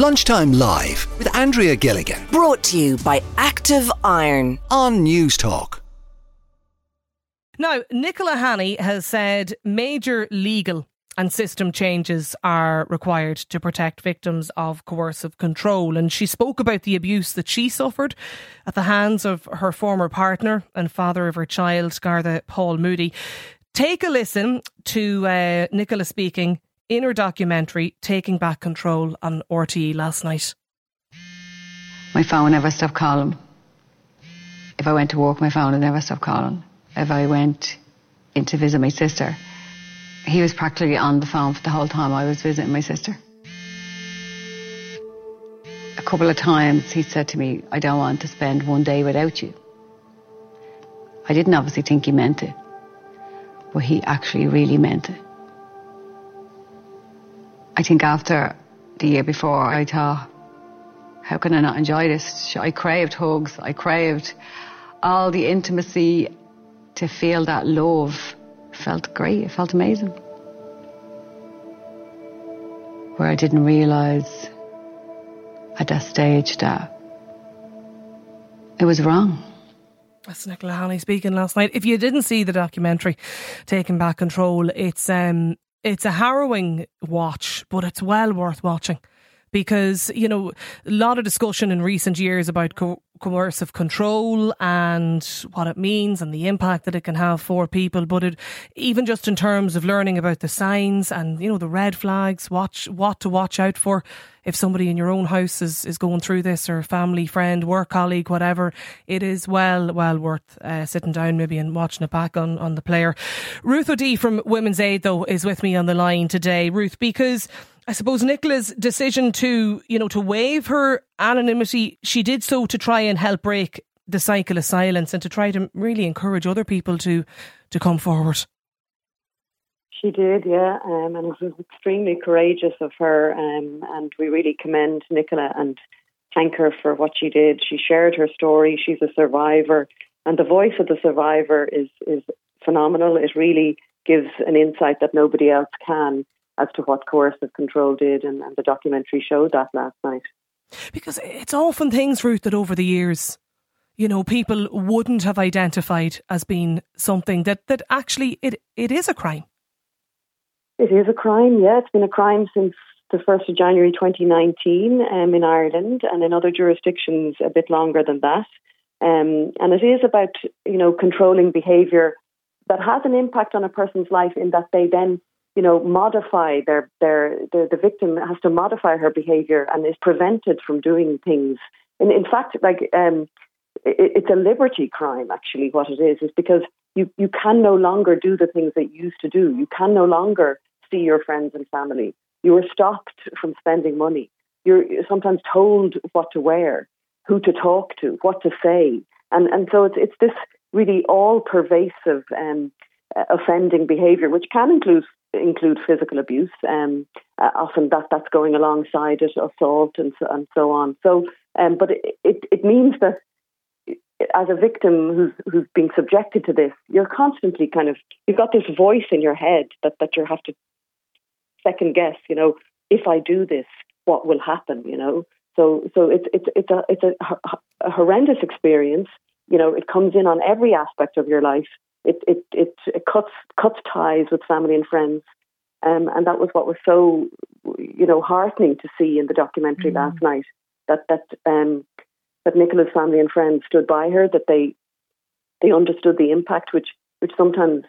Lunchtime Live with Andrea Gilligan Brought to you by Active Iron. on Newstalk. Now, Nicola Hanney has said major legal and system changes are required to protect victims of coercive control. And she spoke about the abuse that she suffered at the hands of her former partner and father of her child, Garda Paul Moody. Take a listen to uh, Nicola speaking in her documentary, Taking Back Control, on RTE last night. My phone never stopped calling. If I went to work, my phone would never stop calling. If I went in to visit my sister, he was practically on the phone for the whole time I was visiting my sister. A couple of times he said to me, I don't want to spend one day without you. I didn't obviously think he meant it, but he actually really meant it. I think after the year before, I thought, how can I not enjoy this? I craved hugs. I craved all the intimacy to feel that love. Felt great. It felt amazing. Where I didn't realize at that stage that it was wrong. That's Nicola Hanney speaking last night. If you didn't see the documentary, Taking Back Control, it's um it's a harrowing watch, but it's well worth watching because you know a lot of discussion in recent years about co- coercive control and what it means and the impact that it can have for people. But it even just in terms of learning about the signs and you know the red flags watch what to watch out for if somebody in your own house is, is going through this or family friend work colleague whatever it is well well worth uh, sitting down maybe and watching it back on on the player. Ruth O'De from Women's Aid though is with me on the line today. Ruth because I suppose Nicola's decision to, you know, to waive her anonymity, she did so to try and help break the cycle of silence and to try to really encourage other people to to come forward. She did, yeah, um, and it was extremely courageous of her, um, and we really commend Nicola and thank her for what she did. She shared her story. She's a survivor, and the voice of the survivor is is phenomenal. It really gives an insight that nobody else can as to what coercive control did, and, and the documentary showed that last night. Because it's often things, Ruth, that over the years, you know, people wouldn't have identified as being something that, that actually it, it is a crime. It is a crime, yeah. It's been a crime since the 1st of January 2019 um, in Ireland and in other jurisdictions a bit longer than that. Um, and it is about, you know, controlling behaviour that has an impact on a person's life in that they then, you know, modify their, their, the, the victim has to modify her behaviour and is prevented from doing things. And in fact, like, um, it, it's a liberty crime, actually, what it is, is because you, you can no longer do the things that you used to do. You can no longer see your friends and family. You are stopped from spending money. You're sometimes told what to wear, who to talk to, what to say, and and so it's it's this really all pervasive um, offending behaviour, which can include include physical abuse. Um, uh, often that that's going alongside it, assault and so, and so on. So, um, but it, it it means that as a victim who's who's being subjected to this, you're constantly kind of you've got this voice in your head that that you have to second guess. You know, if I do this, what will happen? You know, so so it's it's it's a it's a, a horrendous experience. You know, it comes in on every aspect of your life. It it it, it cuts cuts ties with family and friends. Um, and that was what was so, you know, heartening to see in the documentary mm. last night. That that um, that Nicola's family and friends stood by her, that they they understood the impact, which which sometimes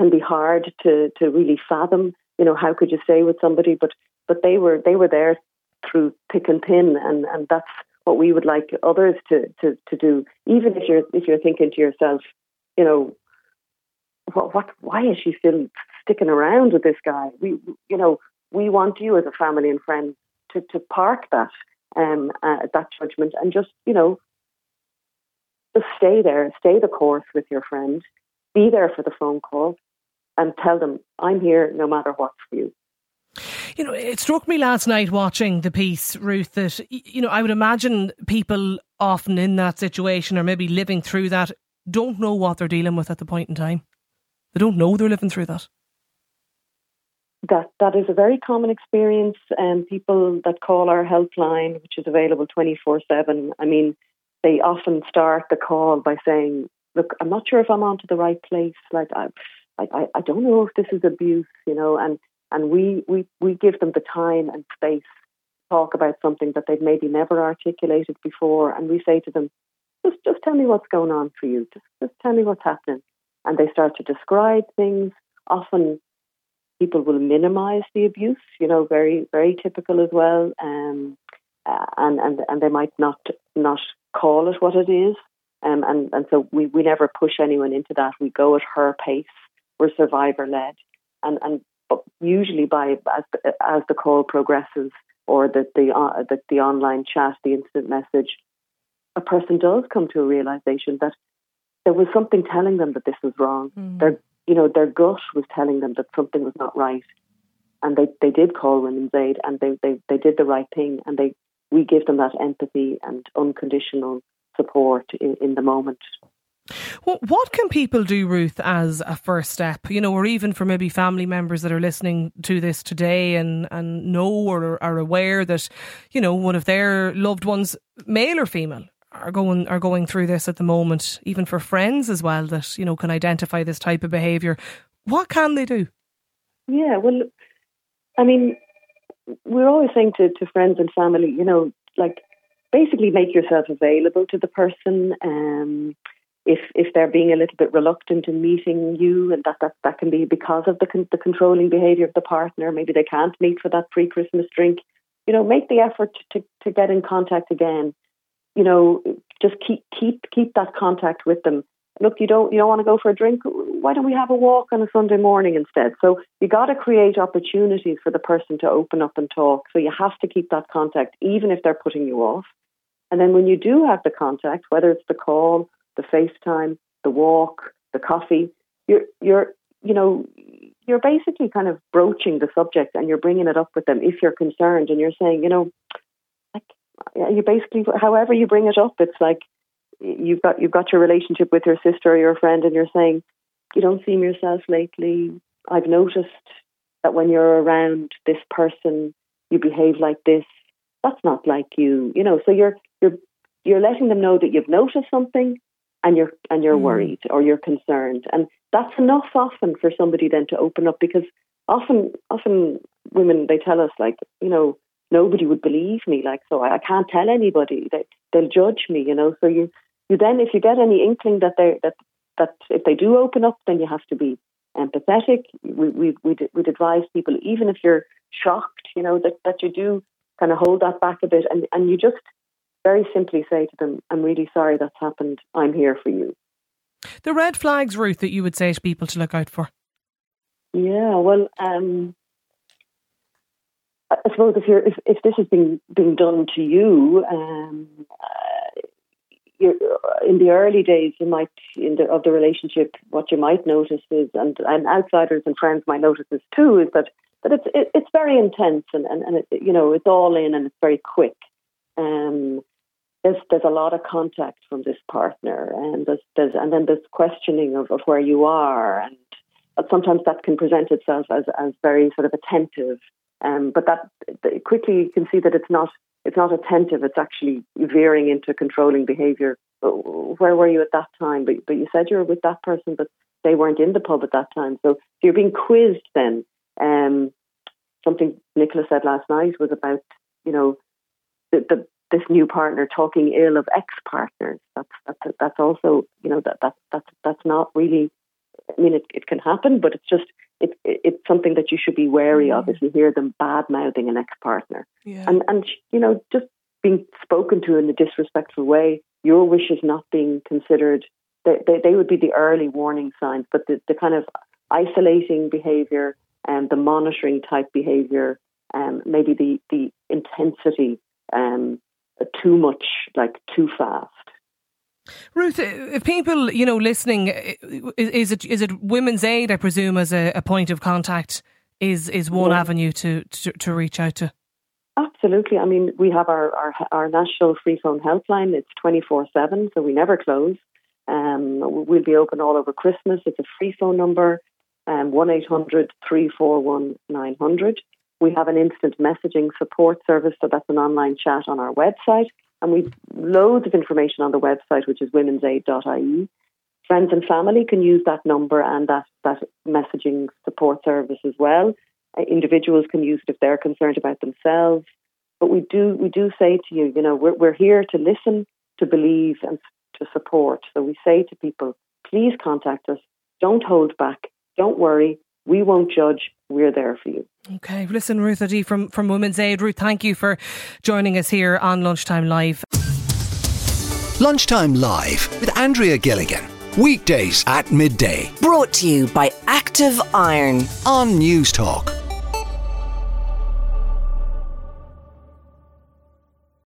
can be hard to to really fathom. You know, how could you stay with somebody? But but they were they were there through thick and thin, and and that's what we would like others to to to do. Even if you're if you're thinking to yourself, you know, what what why is she still sticking around with this guy? We you know we want you as a family and friend to to park that um, uh, that judgment and just, you know, just stay there, stay the course with your friend, be there for the phone call, and tell them, I'm here no matter what for you. You know, it struck me last night watching the piece, Ruth, that, you know, I would imagine people often in that situation or maybe living through that don't know what they're dealing with at the point in time. They don't know they're living through that. that that is a very common experience. And um, people that call our helpline, which is available twenty four seven, I mean, they often start the call by saying, "Look, I'm not sure if I'm onto the right place. Like, I, I, I don't know if this is abuse, you know." And and we we we give them the time and space to talk about something that they've maybe never articulated before, and we say to them, "Just just tell me what's going on for you. Just just tell me what's happening." And they start to describe things. Often people will minimize the abuse, you know, very, very typical as well. Um, uh, and, and, and they might not, not call it what it is. Um, and, and so we, we never push anyone into that. We go at her pace. We're survivor led. And, and usually by, as the, as the call progresses or the, the, uh, the, the online chat, the instant message, a person does come to a realization that there was something telling them that this was wrong. Mm. They're you know, their gut was telling them that something was not right. And they, they did call Women's Aid and they, they, they did the right thing and they we give them that empathy and unconditional support in, in the moment. Well, what can people do, Ruth, as a first step? You know, or even for maybe family members that are listening to this today and, and know or are aware that, you know, one of their loved ones, male or female, are going are going through this at the moment, even for friends as well that you know can identify this type of behaviour. What can they do? Yeah, well, I mean, we're always saying to, to friends and family, you know, like basically make yourself available to the person. Um, if if they're being a little bit reluctant in meeting you, and that that, that can be because of the con- the controlling behaviour of the partner, maybe they can't meet for that pre Christmas drink. You know, make the effort to to get in contact again you know, just keep keep keep that contact with them. Look, you don't you don't want to go for a drink. Why don't we have a walk on a Sunday morning instead? So you got to create opportunities for the person to open up and talk. So you have to keep that contact, even if they're putting you off. And then when you do have the contact, whether it's the call, the FaceTime, the walk, the coffee, you're you're you know you're basically kind of broaching the subject and you're bringing it up with them if you're concerned and you're saying, you know, you basically, however you bring it up, it's like you've got you've got your relationship with your sister or your friend, and you're saying, you don't seem yourself lately. I've noticed that when you're around this person, you behave like this. That's not like you, you know. So you're you're you're letting them know that you've noticed something, and you're and you're mm. worried or you're concerned, and that's enough often for somebody then to open up because often often women they tell us like you know nobody would believe me. Like, so I, I can't tell anybody. They, they'll judge me, you know. So you, you then, if you get any inkling that they that that if they do open up, then you have to be empathetic. We we we'd, we'd advise people, even if you're shocked, you know, that that you do kind of hold that back a bit, and and you just very simply say to them, "I'm really sorry that's happened. I'm here for you." The red flags, Ruth, that you would say to people to look out for. Yeah, well, um, I suppose if you're if, if this is being being done to you, um, uh, you're, in the early days, you might in the of the relationship, what you might notice is, and, and outsiders and friends might notice this too, is that that it's it, it's very intense and and, and it, you know it's all in and it's very quick. Um, there's there's a lot of contact from this partner, and there's, there's and then there's questioning of, of where you are, and sometimes that can present itself as as very sort of attentive um, but that quickly you can see that it's not it's not attentive. It's actually veering into controlling behaviour. Where were you at that time? But but you said you were with that person, but they weren't in the pub at that time. So, you're being quizzed then. Um, something Nicola said last night was about you know the, the this new partner talking ill of ex partners. That's that's that's also you know that that that's that's not really. I mean, it, it can happen, but it's just it, it, it's something that you should be wary of if you hear them bad mouthing an ex partner. Yeah. And, and, you know, just being spoken to in a disrespectful way, your wishes not being considered. They, they, they would be the early warning signs, but the, the kind of isolating behavior and the monitoring type behavior, um, maybe the, the intensity, um, too much, like too fast. Ruth, if people, you know, listening, is it is it Women's Aid? I presume as a, a point of contact is is one yeah. avenue to, to, to reach out to. Absolutely. I mean, we have our our, our national free phone helpline. It's twenty four seven, so we never close. Um, we'll be open all over Christmas. It's a free phone number. um, 1 800 341 900. We have an instant messaging support service, so that's an online chat on our website. And we've loads of information on the website, which is womensaid.ie. Friends and family can use that number and that, that messaging support service as well. Uh, individuals can use it if they're concerned about themselves. But we do we do say to you, you know, we're, we're here to listen, to believe, and to support. So we say to people, please contact us. Don't hold back. Don't worry. We won't judge. We're there for you. Okay. Listen, Ruth O'De from, from Women's Aid. Ruth, thank you for joining us here on Lunchtime Live. Lunchtime Live with Andrea Gilligan. Weekdays at midday Brought to you by Active Iron. on Newstalk.